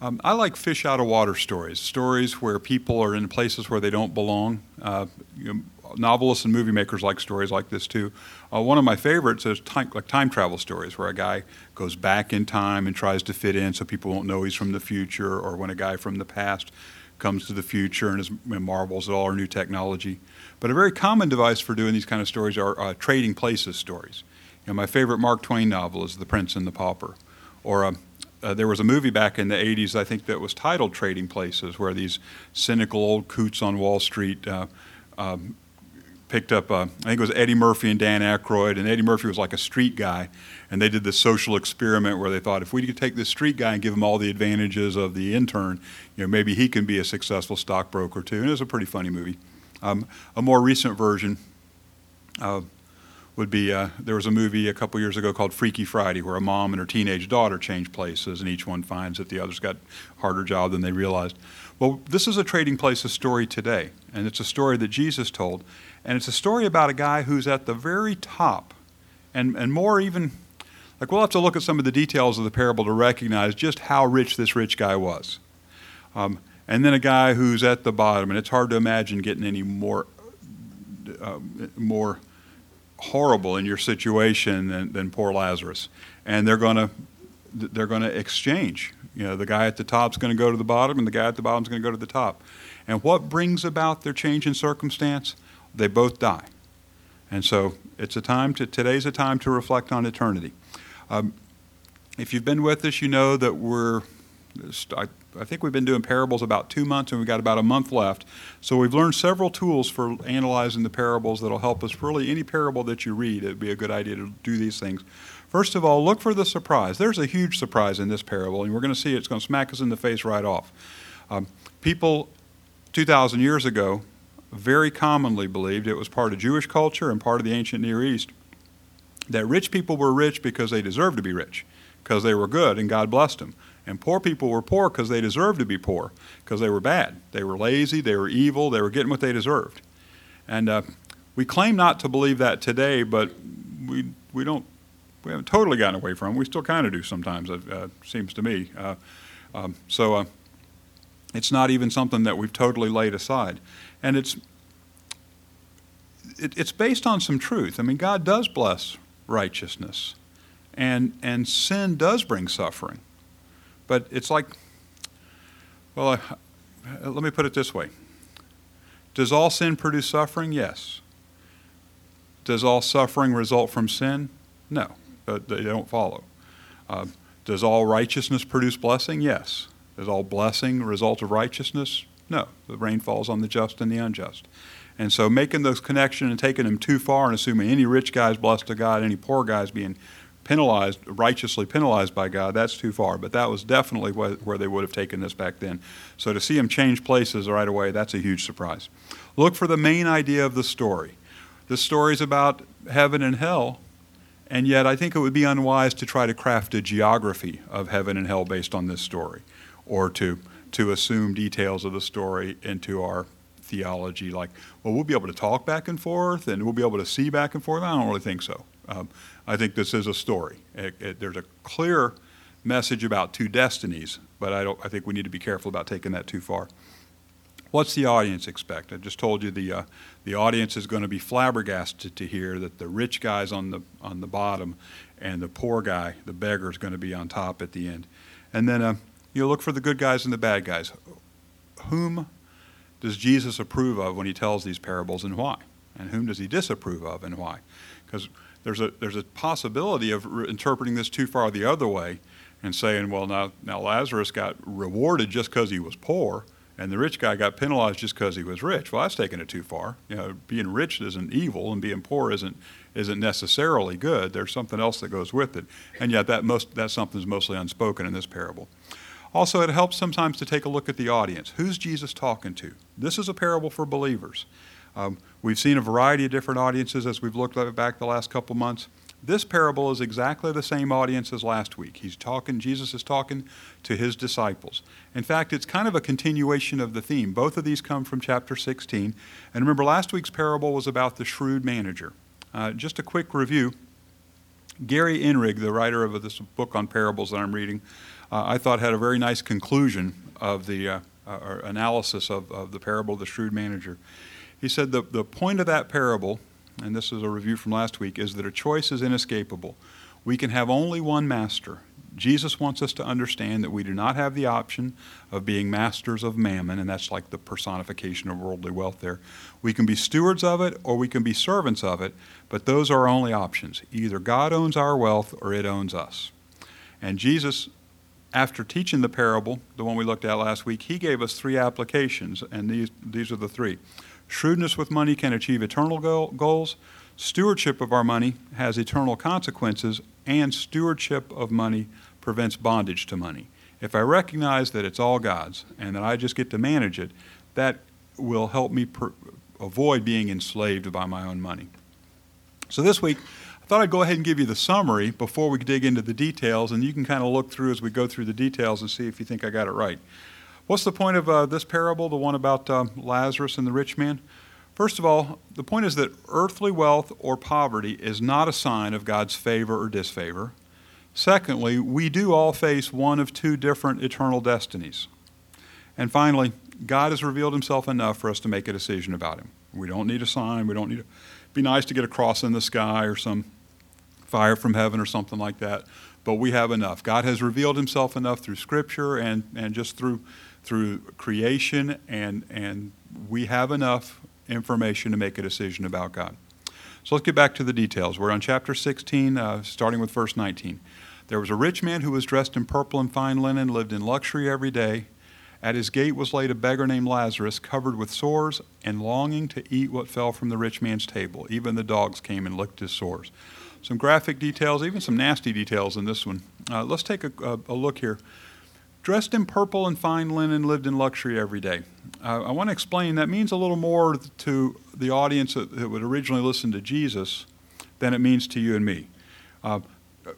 Um, I like fish out of water stories, stories where people are in places where they don't belong. Uh, you know, novelists and movie makers like stories like this too. Uh, one of my favorites is time, like time travel stories, where a guy goes back in time and tries to fit in so people won't know he's from the future, or when a guy from the past comes to the future and, is, and marvels at all our new technology. But a very common device for doing these kind of stories are uh, trading places stories. You know, my favorite Mark Twain novel is The Prince and the Pauper, or um, uh, there was a movie back in the 80s, I think, that was titled Trading Places, where these cynical old coots on Wall Street uh, um, picked up, uh, I think it was Eddie Murphy and Dan Aykroyd, and Eddie Murphy was like a street guy, and they did this social experiment where they thought if we could take this street guy and give him all the advantages of the intern, you know, maybe he can be a successful stockbroker too. And it was a pretty funny movie. Um, a more recent version, uh, would be uh, there was a movie a couple years ago called Freaky Friday where a mom and her teenage daughter change places and each one finds that the other's got a harder job than they realized. Well, this is a trading places story today, and it's a story that Jesus told, and it's a story about a guy who's at the very top, and, and more even, like we'll have to look at some of the details of the parable to recognize just how rich this rich guy was. Um, and then a guy who's at the bottom, and it's hard to imagine getting any more, uh, more horrible in your situation than, than poor Lazarus. And they're going to they're going to exchange. You know, the guy at the top's going to go to the bottom, and the guy at the bottom's going to go to the top. And what brings about their change in circumstance? They both die. And so it's a time to today's a time to reflect on eternity. Um, if you've been with us, you know that we're I, I, think we've been doing parables about two months and we've got about a month left. So we've learned several tools for analyzing the parables that'll help us. Really, any parable that you read, it'd be a good idea to do these things. First of all, look for the surprise. There's a huge surprise in this parable, and we're going to see it. it's going to smack us in the face right off. Um, people 2,000 years ago very commonly believed it was part of Jewish culture and part of the ancient Near East that rich people were rich because they deserved to be rich, because they were good and God blessed them. And poor people were poor because they deserved to be poor, because they were bad. They were lazy, they were evil, they were getting what they deserved. And uh, we claim not to believe that today, but we, we don't, we haven't totally gotten away from it. We still kind of do sometimes, it uh, seems to me. Uh, um, so uh, it's not even something that we've totally laid aside. And it's, it, it's based on some truth. I mean, God does bless righteousness, and, and sin does bring suffering. But it's like, well, uh, let me put it this way Does all sin produce suffering? Yes. Does all suffering result from sin? No, they don't follow. Uh, does all righteousness produce blessing? Yes. Does all blessing result of righteousness? No. The rain falls on the just and the unjust. And so making those connections and taking them too far and assuming any rich guy is blessed to God, any poor guy is being penalized, righteously penalized by God, that's too far. But that was definitely where they would have taken this back then. So to see him change places right away, that's a huge surprise. Look for the main idea of the story. The story is about heaven and hell, and yet I think it would be unwise to try to craft a geography of heaven and hell based on this story, or to to assume details of the story into our theology, like, well, we'll be able to talk back and forth and we'll be able to see back and forth. I don't really think so. Um, I think this is a story. It, it, there's a clear message about two destinies, but I, don't, I think we need to be careful about taking that too far. What's the audience expect? I just told you the, uh, the audience is going to be flabbergasted to hear that the rich guy's on the, on the bottom and the poor guy, the beggar, is going to be on top at the end. And then uh, you look for the good guys and the bad guys. Whom does Jesus approve of when he tells these parables and why? And whom does he disapprove of and why? Because there's a, there's a possibility of re- interpreting this too far the other way and saying, well, now, now Lazarus got rewarded just because he was poor, and the rich guy got penalized just because he was rich. Well, that's taking it too far. You know, being rich isn't evil, and being poor isn't isn't necessarily good. There's something else that goes with it, and yet that most that something's mostly unspoken in this parable. Also, it helps sometimes to take a look at the audience. Who's Jesus talking to? This is a parable for believers. Um, we've seen a variety of different audiences as we've looked at it back the last couple months. This parable is exactly the same audience as last week. He's talking, Jesus is talking to his disciples. In fact, it's kind of a continuation of the theme. Both of these come from chapter 16. And remember, last week's parable was about the shrewd manager. Uh, just a quick review. Gary Inrig, the writer of this book on parables that I'm reading, uh, I thought had a very nice conclusion of the uh, uh, analysis of, of the parable of the shrewd manager. He said the, the point of that parable, and this is a review from last week, is that a choice is inescapable. We can have only one master. Jesus wants us to understand that we do not have the option of being masters of mammon, and that's like the personification of worldly wealth there. We can be stewards of it or we can be servants of it, but those are our only options. Either God owns our wealth or it owns us. And Jesus, after teaching the parable, the one we looked at last week, he gave us three applications, and these, these are the three. Shrewdness with money can achieve eternal goals. Stewardship of our money has eternal consequences, and stewardship of money prevents bondage to money. If I recognize that it's all God's and that I just get to manage it, that will help me per- avoid being enslaved by my own money. So this week, I thought I'd go ahead and give you the summary before we dig into the details, and you can kind of look through as we go through the details and see if you think I got it right. What's the point of uh, this parable, the one about uh, Lazarus and the rich man? First of all, the point is that earthly wealth or poverty is not a sign of God's favor or disfavor. Secondly, we do all face one of two different eternal destinies. And finally, God has revealed himself enough for us to make a decision about him. We don't need a sign. We don't need to be nice to get a cross in the sky or some fire from heaven or something like that. But we have enough. God has revealed himself enough through Scripture and, and just through, through creation, and, and we have enough information to make a decision about God. So let's get back to the details. We're on chapter 16, uh, starting with verse 19. There was a rich man who was dressed in purple and fine linen, lived in luxury every day. At his gate was laid a beggar named Lazarus, covered with sores and longing to eat what fell from the rich man's table. Even the dogs came and licked his sores. Some graphic details, even some nasty details in this one. Uh, let's take a, a, a look here dressed in purple and fine linen, lived in luxury every day. Uh, I want to explain that means a little more to the audience that, that, would originally listen to Jesus than it means to you and me. Uh,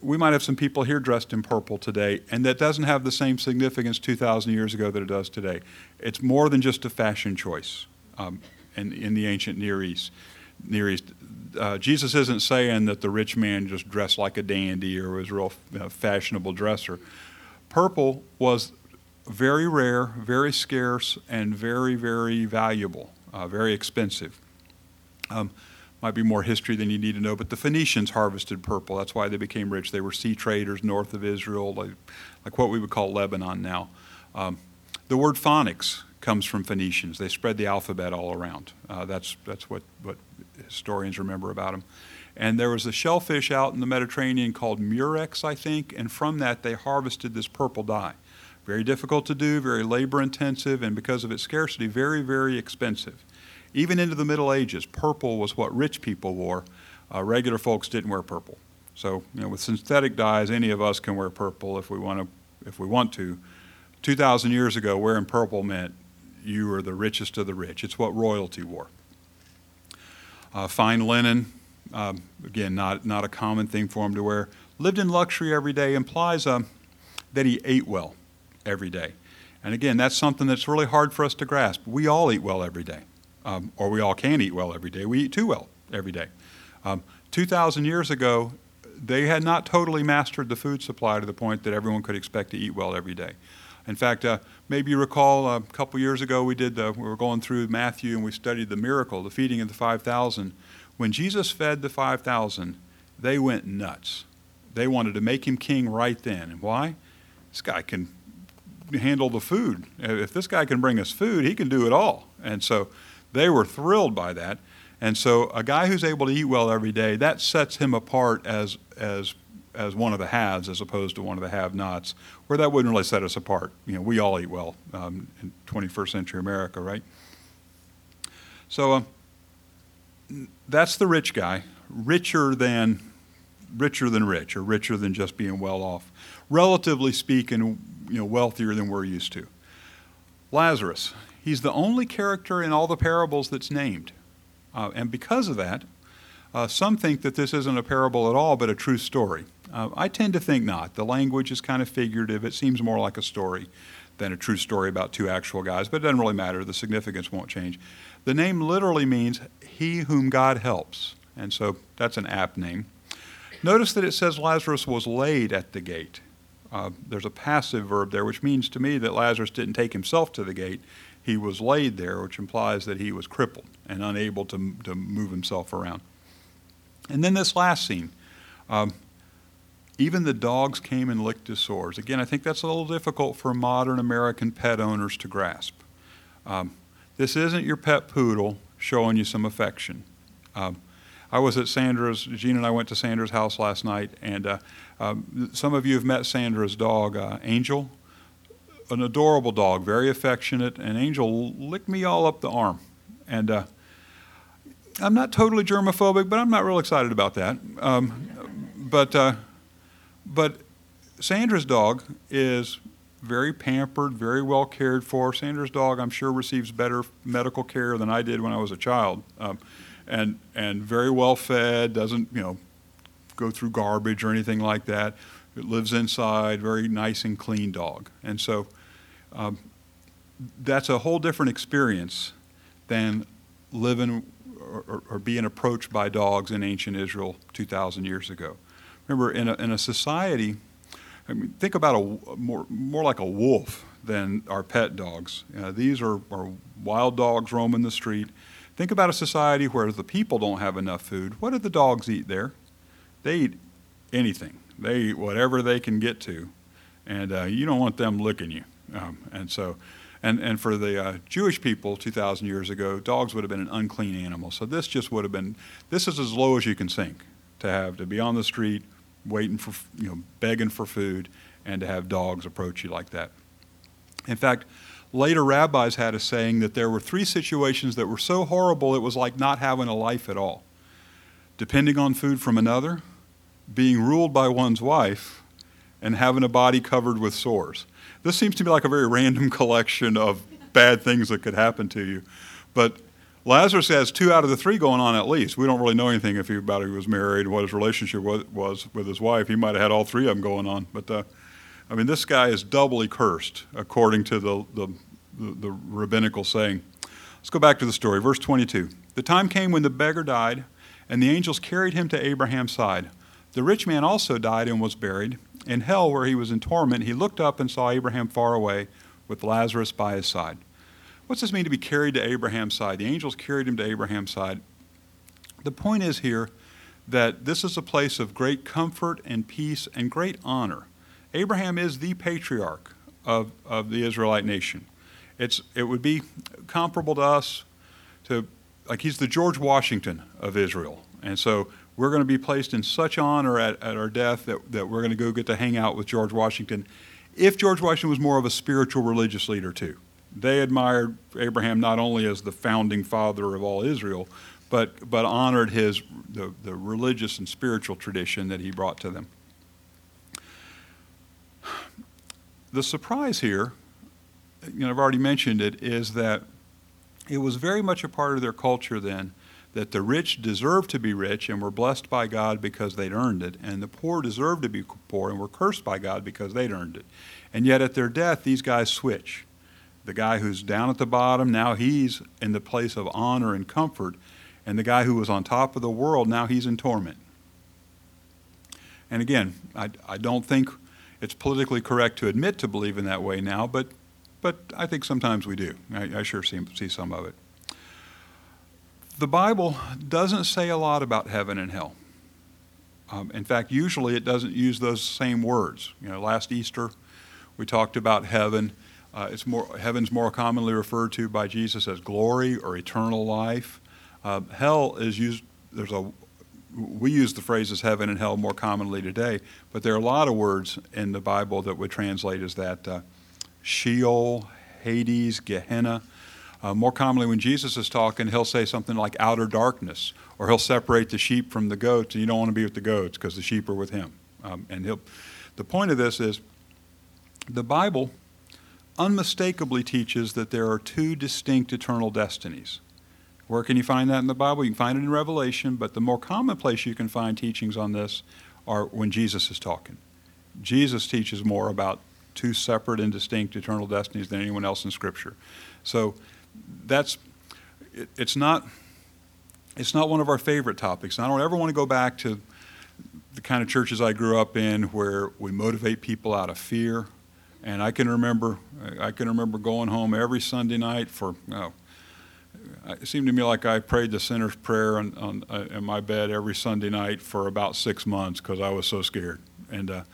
we might have some people here dressed in purple today, and that doesn't have the same significance 2,000 years ago that it does today. It's more than just a fashion choice um, in, in the ancient Near East. Near East. Uh, Jesus isn't saying that the rich man just dressed like a dandy or was a real uh, fashionable dresser. Purple was very rare, very scarce, and very, very valuable, uh, very expensive. Um, might be more history than you need to know, but the Phoenicians harvested purple. That's why they became rich. They were sea traders north of Israel, like, like what we would call Lebanon now. Um, the word phonics comes from Phoenicians. They spread the alphabet all around. Uh, that's that's what, what historians remember about them. And there was a shellfish out in the Mediterranean called murex, I think, and from that they harvested this purple dye. Very difficult to do, very labor intensive, and because of its scarcity, very, very expensive. Even into the Middle Ages, purple was what rich people wore. Uh, regular folks didn't wear purple. So, you know, with synthetic dyes, any of us can wear purple if we want to. If we want to. 2,000 years ago, wearing purple meant you were the richest of the rich. It's what royalty wore. Uh, fine linen, um, again, not, not a common thing for him to wear. Lived in luxury every day implies um, that he ate well every day. And again, that's something that's really hard for us to grasp. We all eat well every day, um, or we all can eat well every day. We eat too well every day. Um, 2,000 years ago, they had not totally mastered the food supply to the point that everyone could expect to eat well every day. In fact, uh, maybe you recall uh, a couple years ago we did the, we were going through Matthew and we studied the miracle, the feeding of the 5,000. When Jesus fed the 5,000, they went nuts. They wanted to make him king right then. Why? This guy can handle the food. If this guy can bring us food, he can do it all. And so they were thrilled by that. And so a guy who's able to eat well every day, that sets him apart as, as, as one of the haves as opposed to one of the have-nots, where that wouldn't really set us apart. You know, we all eat well um, in 21st century America, right? So uh, that's the rich guy, richer than richer than rich, or richer than just being well off. Relatively speaking, you know, wealthier than we're used to. Lazarus, he's the only character in all the parables that's named. Uh, and because of that, uh, some think that this isn't a parable at all, but a true story. Uh, I tend to think not. The language is kind of figurative. It seems more like a story than a true story about two actual guys, but it doesn't really matter. The significance won't change. The name literally means he whom God helps. And so that's an apt name. Notice that it says Lazarus was laid at the gate. Uh, there's a passive verb there, which means to me that Lazarus didn't take himself to the gate. He was laid there, which implies that he was crippled and unable to, to move himself around. And then this last scene. Um, even the dogs came and licked his sores. Again, I think that's a little difficult for modern American pet owners to grasp. Um, this isn't your pet poodle showing you some affection. Um, I was at Sandra's, Gene and I went to Sandra's house last night, and uh, um, some of you have met Sandra's dog, uh, Angel. An adorable dog, very affectionate, and Angel licked me all up the arm. And uh, I'm not totally germophobic, but I'm not real excited about that. Um, but, uh, but Sandra's dog is very pampered, very well cared for. Sandra's dog, I'm sure, receives better medical care than I did when I was a child. Um, and and very well fed, doesn't you know go through garbage or anything like that. It lives inside, very nice and clean dog, and so um, that's a whole different experience than living or, or, or, being approached by dogs in ancient Israel 2,000 years ago. Remember, in a, in a society, I mean, think about a more more like a wolf than our pet dogs. Uh, these are, are wild dogs roaming the street Think about a society where the people don't have enough food. What do the dogs eat there? They eat anything. They eat whatever they can get to, and uh, you don't want them licking you. Um, and so, and and for the uh, Jewish people 2,000 years ago, dogs would have been an unclean animal. So this just would have been. This is as low as you can sink to have to be on the street, waiting for you know begging for food, and to have dogs approach you like that. In fact, Later rabbis had a saying that there were three situations that were so horrible it was like not having a life at all depending on food from another, being ruled by one's wife, and having a body covered with sores. This seems to me like a very random collection of bad things that could happen to you. But Lazarus has two out of the three going on at least. We don't really know anything if he, about he was married, what his relationship was, was, with his wife. He might have had all three of them going on. But uh, I mean, this guy is doubly cursed according to the, the, the, the rabbinical saying. Let's go back to the story. Verse 22. The time came when the beggar died, and the angels carried him to Abraham's side. The rich man also died and was buried. In hell, where he was in torment, he looked up and saw Abraham far away with Lazarus by his side. What's this mean to be carried to Abraham's side? The angels carried him to Abraham's side. The point is here that this is a place of great comfort and peace and great honor. Abraham is the patriarch of, of the Israelite nation. It's, it would be comparable to us to, like, he's the George Washington of Israel. And so we're going to be placed in such honor at, at our death that, that we're going to go get to hang out with George Washington. If George Washington was more of a spiritual religious leader, too. They admired Abraham not only as the founding father of all Israel, but, but honored his, the, the religious and spiritual tradition that he brought to them. The surprise here you know, I've already mentioned it, is that it was very much a part of their culture then that the rich deserved to be rich and were blessed by God because they'd earned it, and the poor deserved to be poor and were cursed by God because they'd earned it. And yet at their death, these guys switch. The guy who's down at the bottom, now he's in the place of honor and comfort, and the guy who was on top of the world, now he's in torment. And again, I, I don't think it's politically correct to admit to believe in that way now, but but I think sometimes we do. I, I sure see, see some of it. The Bible doesn't say a lot about heaven and hell. Um, in fact, usually it doesn't use those same words. You know, last Easter we talked about heaven. Uh, it's more heaven's more commonly referred to by Jesus as glory or eternal life. Uh, hell is used. There's a we use the phrases heaven and hell more commonly today, but there are a lot of words in the Bible that would translate as that. Uh, Sheol, Hades, Gehenna. Uh, more commonly, when Jesus is talking, he'll say something like outer darkness, or he'll separate the sheep from the goats, and you don't want to be with the goats because the sheep are with him. Um, and he'll, the point of this is the Bible unmistakably teaches that there are two distinct eternal destinies. Where can you find that in the Bible? You can find it in Revelation, but the more common place you can find teachings on this are when Jesus is talking. Jesus teaches more about two separate and distinct eternal destinies than anyone else in Scripture. So that's it, it's not it's not one of our favorite topics. And I don't ever want to go back to the kind of churches I grew up in where we motivate people out of fear. And I can remember, I can remember going home every Sunday night for, oh, it seemed to me like I prayed the sinner's prayer on, on uh, in my bed every Sunday night for about six months because I was so scared. And uh,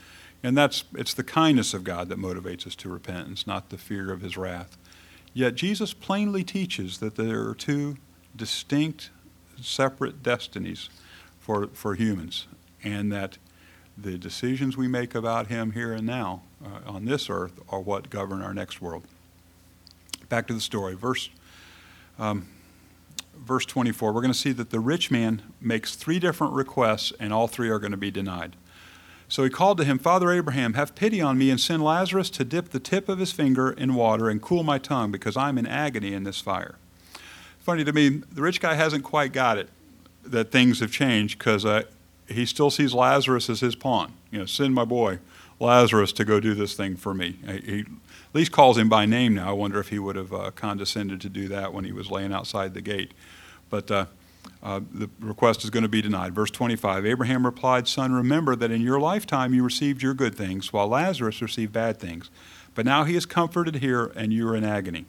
and that's it's the kindness of God that motivates us to repentance, not the fear of His wrath. Yet Jesus plainly teaches that there are two distinct, separate destinies for for humans, and that the decisions we make about Him here and now uh, on this earth are what govern our next world. Back to the story, verse. Um, verse 24, we're going to see that the rich man makes three different requests, and all three are going to be denied. So he called to him, Father Abraham, have pity on me and send Lazarus to dip the tip of his finger in water and cool my tongue, because I'm in agony in this fire. Funny to me, the rich guy hasn't quite got it that things have changed because uh, he still sees Lazarus as his pawn. You know, send my boy Lazarus to go do this thing for me. He at least calls him by name now. I wonder if he would have uh, condescended to do that when he was laying outside the gate. But uh, uh, the request is going to be denied. Verse 25 Abraham replied, Son, remember that in your lifetime you received your good things, while Lazarus received bad things. But now he is comforted here, and you are in agony.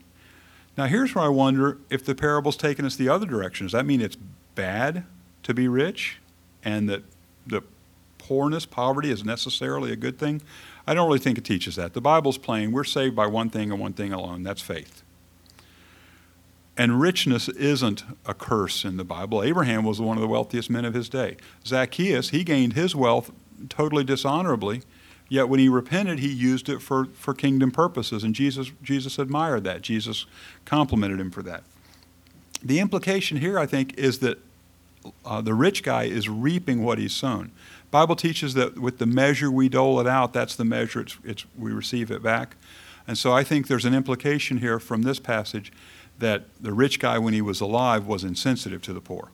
Now, here's where I wonder if the parable's taken us the other direction. Does that mean it's bad to be rich and that the poorness, poverty, is necessarily a good thing? I don't really think it teaches that. The Bible's plain. We're saved by one thing and one thing alone that's faith. And richness isn't a curse in the Bible. Abraham was one of the wealthiest men of his day. Zacchaeus, he gained his wealth totally dishonorably, yet when he repented, he used it for, for kingdom purposes, and Jesus, Jesus admired that. Jesus complimented him for that. The implication here, I think, is that uh, the rich guy is reaping what he's sown. Bible teaches that with the measure we dole it out, that's the measure it's, it's, we receive it back. And so I think there's an implication here from this passage that the rich guy, when he was alive, was insensitive to the poor.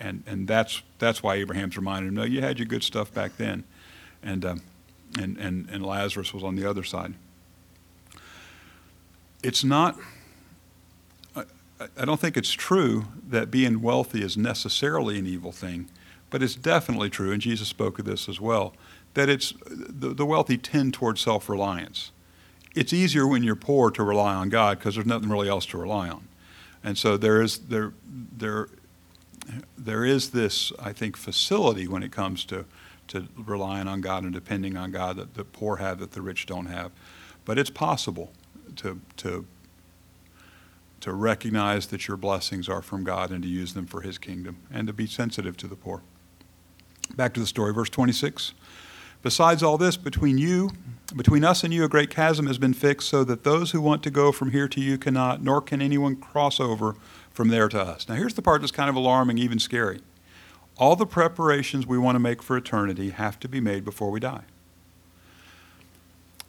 And, and that's, that's why Abraham's reminded him, no, you had your good stuff back then. And, um, and, and, and Lazarus was on the other side. It's not, I, I don't think it's true that being wealthy is necessarily an evil thing, but it's definitely true, and Jesus spoke of this as well, that it's the, the wealthy tend toward self reliance it's easier when you're poor to rely on God because there's nothing really else to rely on. And so there is there there there is this I think facility when it comes to to relying on God and depending on God that the poor have that the rich don't have. But it's possible to to to recognize that your blessings are from God and to use them for his kingdom and to be sensitive to the poor. Back to the story, verse 26. Besides all this, between you, between us and you, a great chasm has been fixed, so that those who want to go from here to you cannot, nor can anyone cross over from there to us. Now, here's the part that's kind of alarming, even scary. All the preparations we want to make for eternity have to be made before we die.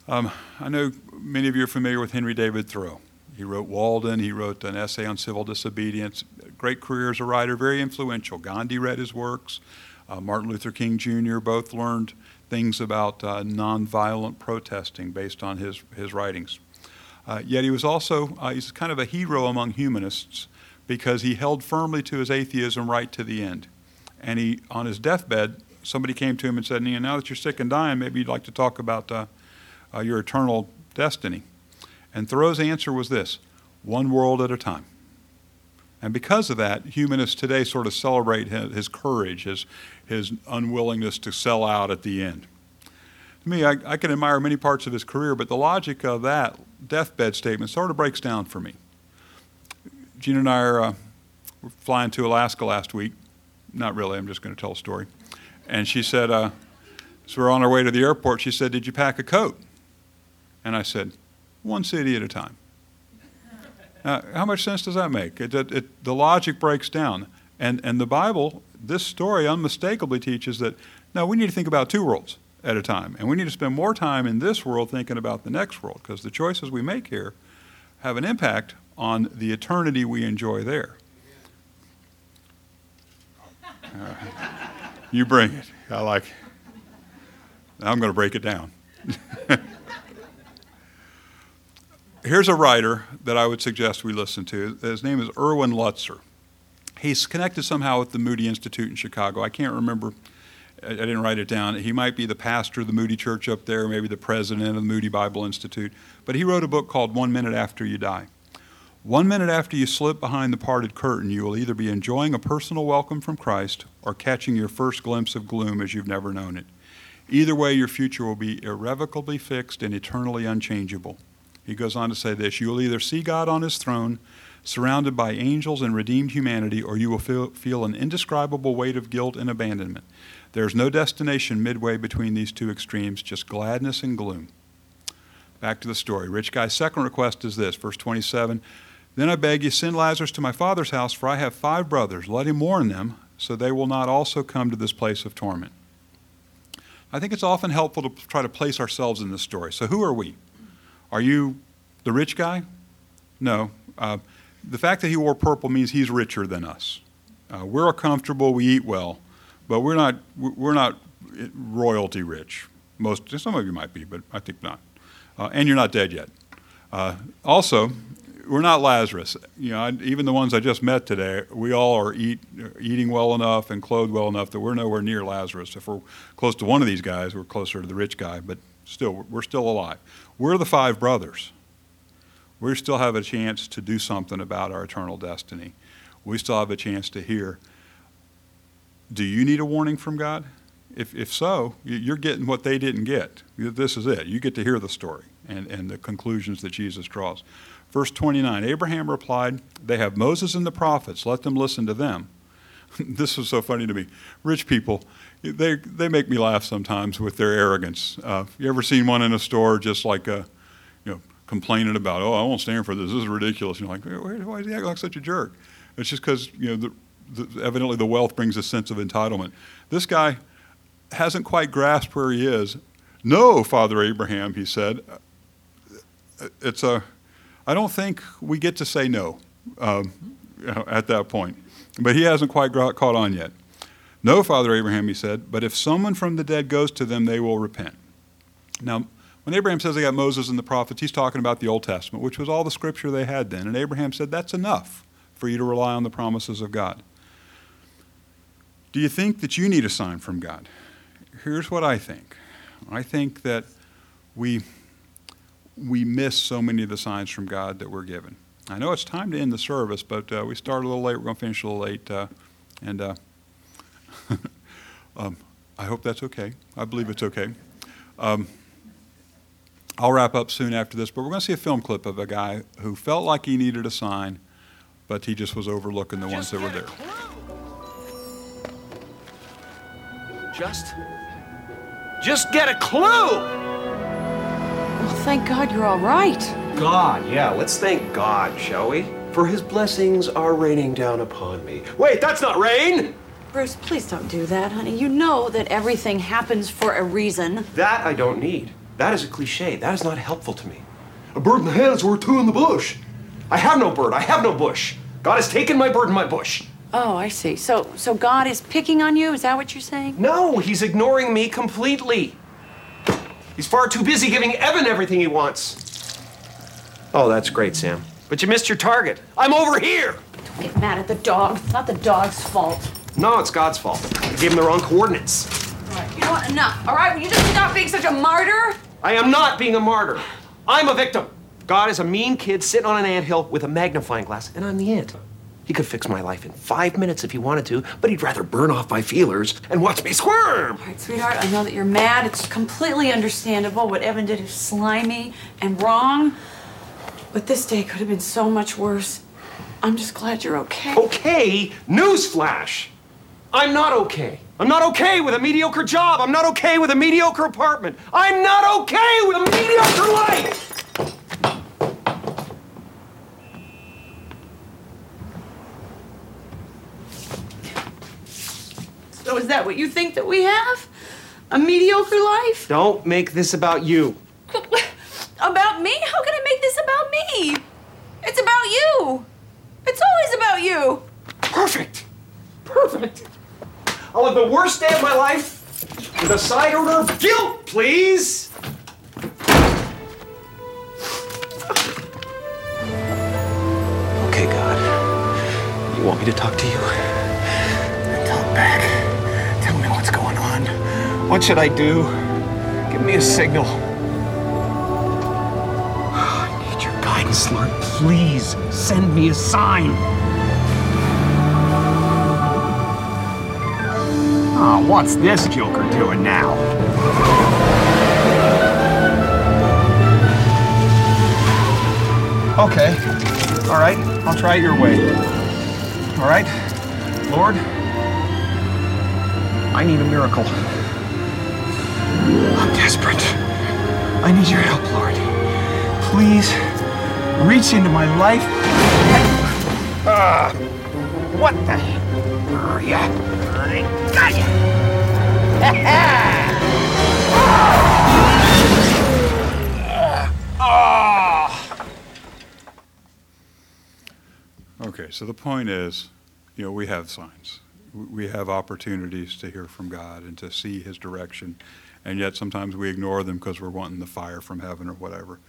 Um, I know many of you are familiar with Henry David Thoreau. He wrote Walden, he wrote an essay on civil disobedience. Great career as a writer, very influential. Gandhi read his works. Uh, Martin Luther King Jr. both learned things about uh, nonviolent protesting based on his, his writings. Uh, yet he was also, uh, he's kind of a hero among humanists because he held firmly to his atheism right to the end. And he, on his deathbed, somebody came to him and said, now that you're sick and dying, maybe you'd like to talk about uh, uh, your eternal destiny. And Thoreau's answer was this one world at a time. And because of that, humanists today sort of celebrate his, courage, his, his unwillingness to sell out at the end. To me, I, I can admire many parts of his career, but the logic of that deathbed statement sort of breaks down for me. Gina and I are uh, were flying to Alaska last week. Not really, I'm just going to tell a story. And she said, uh, so we're on our way to the airport. She said, Did you pack a coat? And I said, One city at a time. Uh, how much sense does that make? It, it, it, the logic breaks down. And, and the Bible, this story unmistakably teaches that now we need to think about two worlds at a time. And we need to spend more time in this world thinking about the next world because the choices we make here have an impact on the eternity we enjoy there. Uh, you bring it. I like it. I'm going to break it down. here's a writer that I would suggest we listen to. His name is Erwin Lutzer. He's connected somehow with the Moody Institute in Chicago. I can't remember I, didn't write it down. He might be the pastor of the Moody Church up there, maybe the president of the Moody Bible Institute. But he wrote a book called One Minute After You Die. One minute after you slip behind the parted curtain, you will either be enjoying a personal welcome from Christ or catching your first glimpse of gloom as you've never known it. Either way, your future will be irrevocably fixed and eternally unchangeable. He goes on to say this You will either see God on his throne, surrounded by angels and redeemed humanity, or you will feel, feel an indescribable weight of guilt and abandonment. There is no destination midway between these two extremes, just gladness and gloom. Back to the story. Rich guy's second request is this, verse 27 Then I beg you, send Lazarus to my father's house, for I have five brothers. Let him warn them, so they will not also come to this place of torment. I think it's often helpful to try to place ourselves in this story. So, who are we? Are you the rich guy? No. Uh, the fact that he wore purple means he's richer than us. Uh, we're comfortable, we eat well, but we're not, we're not royalty rich. Most, some of you might be, but I think not. Uh, and you're not dead yet. Uh, also, we're not Lazarus. You know, I, even the ones I just met today, we all are eat, eating well enough and clothed well enough that we're nowhere near Lazarus. If we're close to one of these guys, we're closer to the rich guy, but still, we're still alive. We're the five brothers. We still have a chance to do something about our eternal destiny. We still have a chance to hear. Do you need a warning from God? If, if so, you're getting what they didn't get. This is it. You get to hear the story and, and the conclusions that Jesus draws. Verse 29 Abraham replied, They have Moses and the prophets. Let them listen to them. this is so funny to me. Rich people, they, they make me laugh sometimes with their arrogance. Uh, you ever seen one in a store just like a, you know, complaining about, oh, I won't stand for this. This is ridiculous. And you're like, why is he acting like such a jerk? It's just because you know the, the, evidently the wealth brings a sense of entitlement. This guy hasn't quite grasped where he is. No, Father Abraham, he said. It's a. I don't think we get to say no um, at that point, but he hasn't quite caught on yet. No, Father Abraham, he said, but if someone from the dead goes to them, they will repent. Now, when Abraham says they got Moses and the prophets, he's talking about the Old Testament, which was all the scripture they had then. And Abraham said, That's enough for you to rely on the promises of God. Do you think that you need a sign from God? Here's what I think I think that we, we miss so many of the signs from God that we're given. I know it's time to end the service, but uh, we started a little late. We're going to finish a little late. Uh, and uh, um, I hope that's okay. I believe it's okay. Um, I'll wrap up soon after this, but we're going to see a film clip of a guy who felt like he needed a sign, but he just was overlooking the just ones that were there. Just, just get a clue. Well, thank God you're all right. God, yeah. Let's thank God, shall we? For His blessings are raining down upon me. Wait, that's not rain. Bruce, please don't do that, honey. You know that everything happens for a reason. That I don't need. That is a cliche. That is not helpful to me. A bird in the hand is worth two in the bush. I have no bird. I have no bush. God has taken my bird and my bush. Oh, I see. So, so God is picking on you? Is that what you're saying? No, he's ignoring me completely. He's far too busy giving Evan everything he wants. Oh, that's great, Sam. But you missed your target. I'm over here. Don't get mad at the dog. It's not the dog's fault. No, it's God's fault. I gave him the wrong coordinates. All right, you know what? Enough. All right, will you just stop being such a martyr? I am not being a martyr. I'm a victim. God is a mean kid sitting on an anthill with a magnifying glass, and I'm the ant. He could fix my life in five minutes if he wanted to, but he'd rather burn off my feelers and watch me squirm. All right, sweetheart, I know that you're mad. It's completely understandable. What Evan did is slimy and wrong. But this day could have been so much worse. I'm just glad you're okay. Okay? Newsflash! I'm not okay. I'm not okay with a mediocre job. I'm not okay with a mediocre apartment. I'm not okay with a mediocre life! So is that what you think that we have? A mediocre life? Don't make this about you. about me? How can I make this about me? It's about you. It's always about you. Perfect. Perfect. I'll have the worst day of my life with a side order of guilt, please. Okay, God. You want me to talk to you? Talk back. Tell me what's going on. What should I do? Give me a signal. Lord. Please send me a sign. Oh, what's this Joker doing now? Okay. All right. I'll try it your way. All right. Lord, I need a miracle. I'm desperate. I need your help, Lord. Please reach into my life. Ah, what the? Oh, yeah. I got Ah! Okay, so the point is, you know, we have signs. We- We have opportunities to hear from God and to see His direction, and yet sometimes we ignore them because we're wanting the fire from heaven or whatever.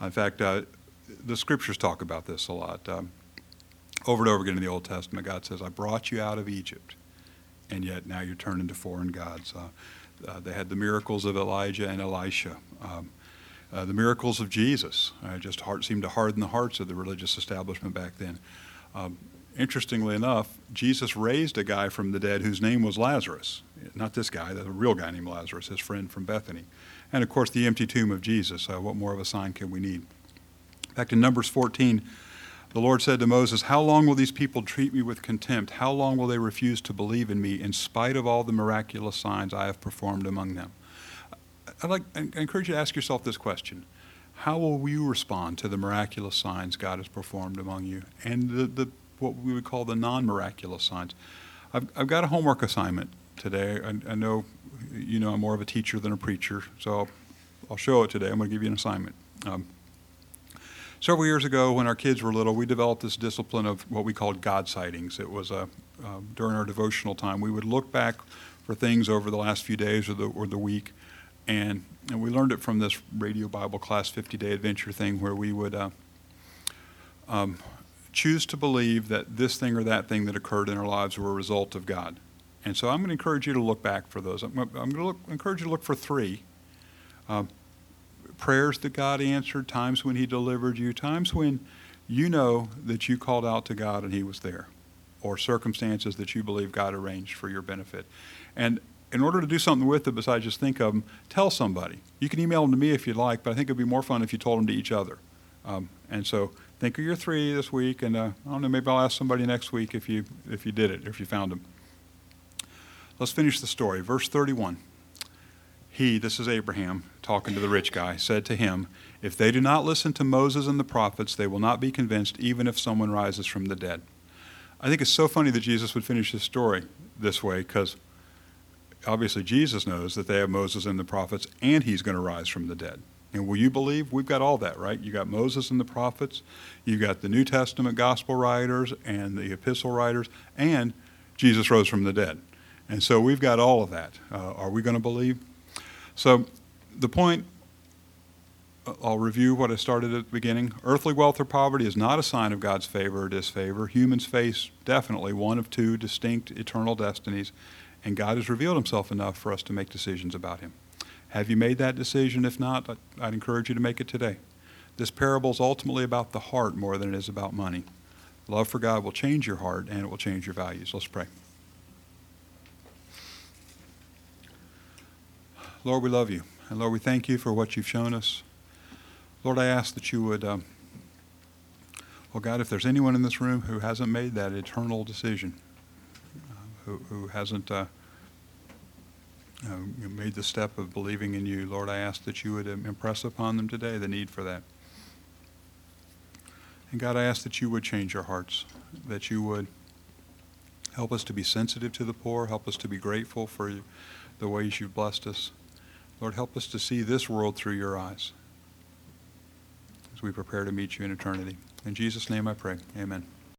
In fact, uh, the scriptures talk about this a lot. Um, over and over again in the Old Testament, God says, I brought you out of Egypt, and yet now you're turning to foreign gods. Uh, uh, they had the miracles of Elijah and Elisha. Um, uh, the miracles of Jesus uh, just heart, seemed to harden the hearts of the religious establishment back then. Um, interestingly enough, Jesus raised a guy from the dead whose name was Lazarus. Not this guy, the real guy named Lazarus, his friend from Bethany. And of course, the empty tomb of Jesus. Uh, what more of a sign can we need? Fact, in Numbers 14, the Lord said to Moses, How long will these people treat me with contempt? How long will they refuse to believe in me in spite of all the miraculous signs I have performed among them? I'd like, I encourage you to ask yourself this question. How will you respond to the miraculous signs God has performed among you and the, the what we would call the non-miraculous signs? I've, I've got a homework assignment today. I, I know you know I'm more of a teacher than a preacher, so I'll, I'll show it today. I'm going to give you an assignment. Um, several years ago, when our kids were little, we developed this discipline of what we called God sightings. It was a, uh, during our devotional time, we would look back for things over the last few days or the, or the week and, and we learned it from this radio Bible class 50 day adventure thing where we would uh, um, choose to believe that this thing or that thing that occurred in our lives were a result of God. And so I'm going to encourage you to look back for those. I'm, I'm going to look, encourage you to look for three um, prayers that God answered, times when He delivered you, times when you know that you called out to God and He was there, or circumstances that you believe God arranged for your benefit. And in order to do something with it besides just think of them, tell somebody. You can email them to me if you'd like, but I think it'd be more fun if you told them to each other. Um, and so think of your three this week, and uh, I don't know, maybe I'll ask somebody next week if you if you did it, if you found them. Let's finish the story. Verse 31. He, this is Abraham talking to the rich guy, said to him, If they do not listen to Moses and the prophets, they will not be convinced, even if someone rises from the dead. I think it's so funny that Jesus would finish his story this way, because obviously Jesus knows that they have Moses and the prophets, and he's going to rise from the dead. And will you believe? We've got all that, right? You got Moses and the prophets, you got the New Testament gospel writers and the epistle writers, and Jesus rose from the dead. And so we've got all of that. Uh, are we going to believe? So the point, I'll review what I started at the beginning. Earthly wealth or poverty is not a sign of God's favor or disfavor. Humans face definitely one of two distinct eternal destinies and God has revealed himself enough for us to make decisions about him. Have you made that decision? If not, I'd encourage you to make it today. This parable is ultimately about the heart more than it is about money. Love for God will change your heart and it will change your values. Let's pray. Lord, we love you. And Lord, we thank you for what you've shown us. Lord, I ask that you would, um, well, God, if there's anyone in this room who hasn't made that eternal decision, who, who hasn't uh, uh, made the step of believing in you, Lord, I ask that you would impress upon them today the need for that. And God, I ask that you would change our hearts, that you would help us to be sensitive to the poor, help us to be grateful for the ways you've blessed us. Lord, help us to see this world through your eyes as we prepare to meet you in eternity. In Jesus' name I pray. Amen.